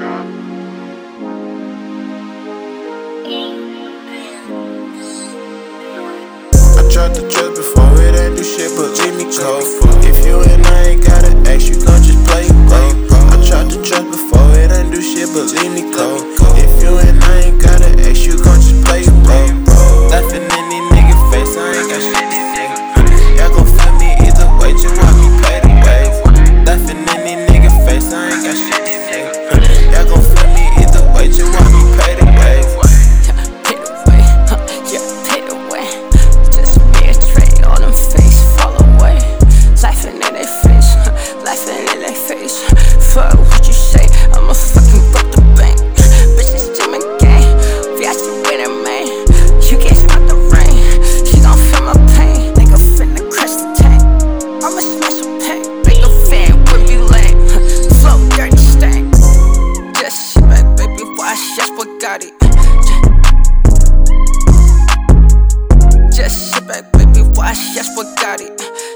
I tried to trust before it ain't do shit but leave me cold. If you and I ain't gotta ask, you gon' just play play. I tried to trust before it ain't do shit but leave me cold. If you and I ain't gotta ask, you gon' just play play. Laughing in these nigga face, I ain't got shit. Y'all gon' find me either way, just watch me play. Laughing in these nigga face, I ain't got shit that gon' wash, yes, what got it.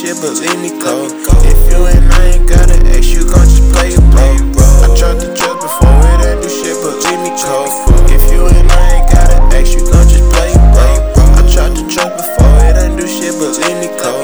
shit, leave me, cold. If you and I ain't gotta ask, you gon' just play a bro. I tried to trust before it ain't do shit, believe me, cold. If you and I ain't gotta ask, you gon' just play a bro. I tried to trust before it ain't do shit, believe me, cold.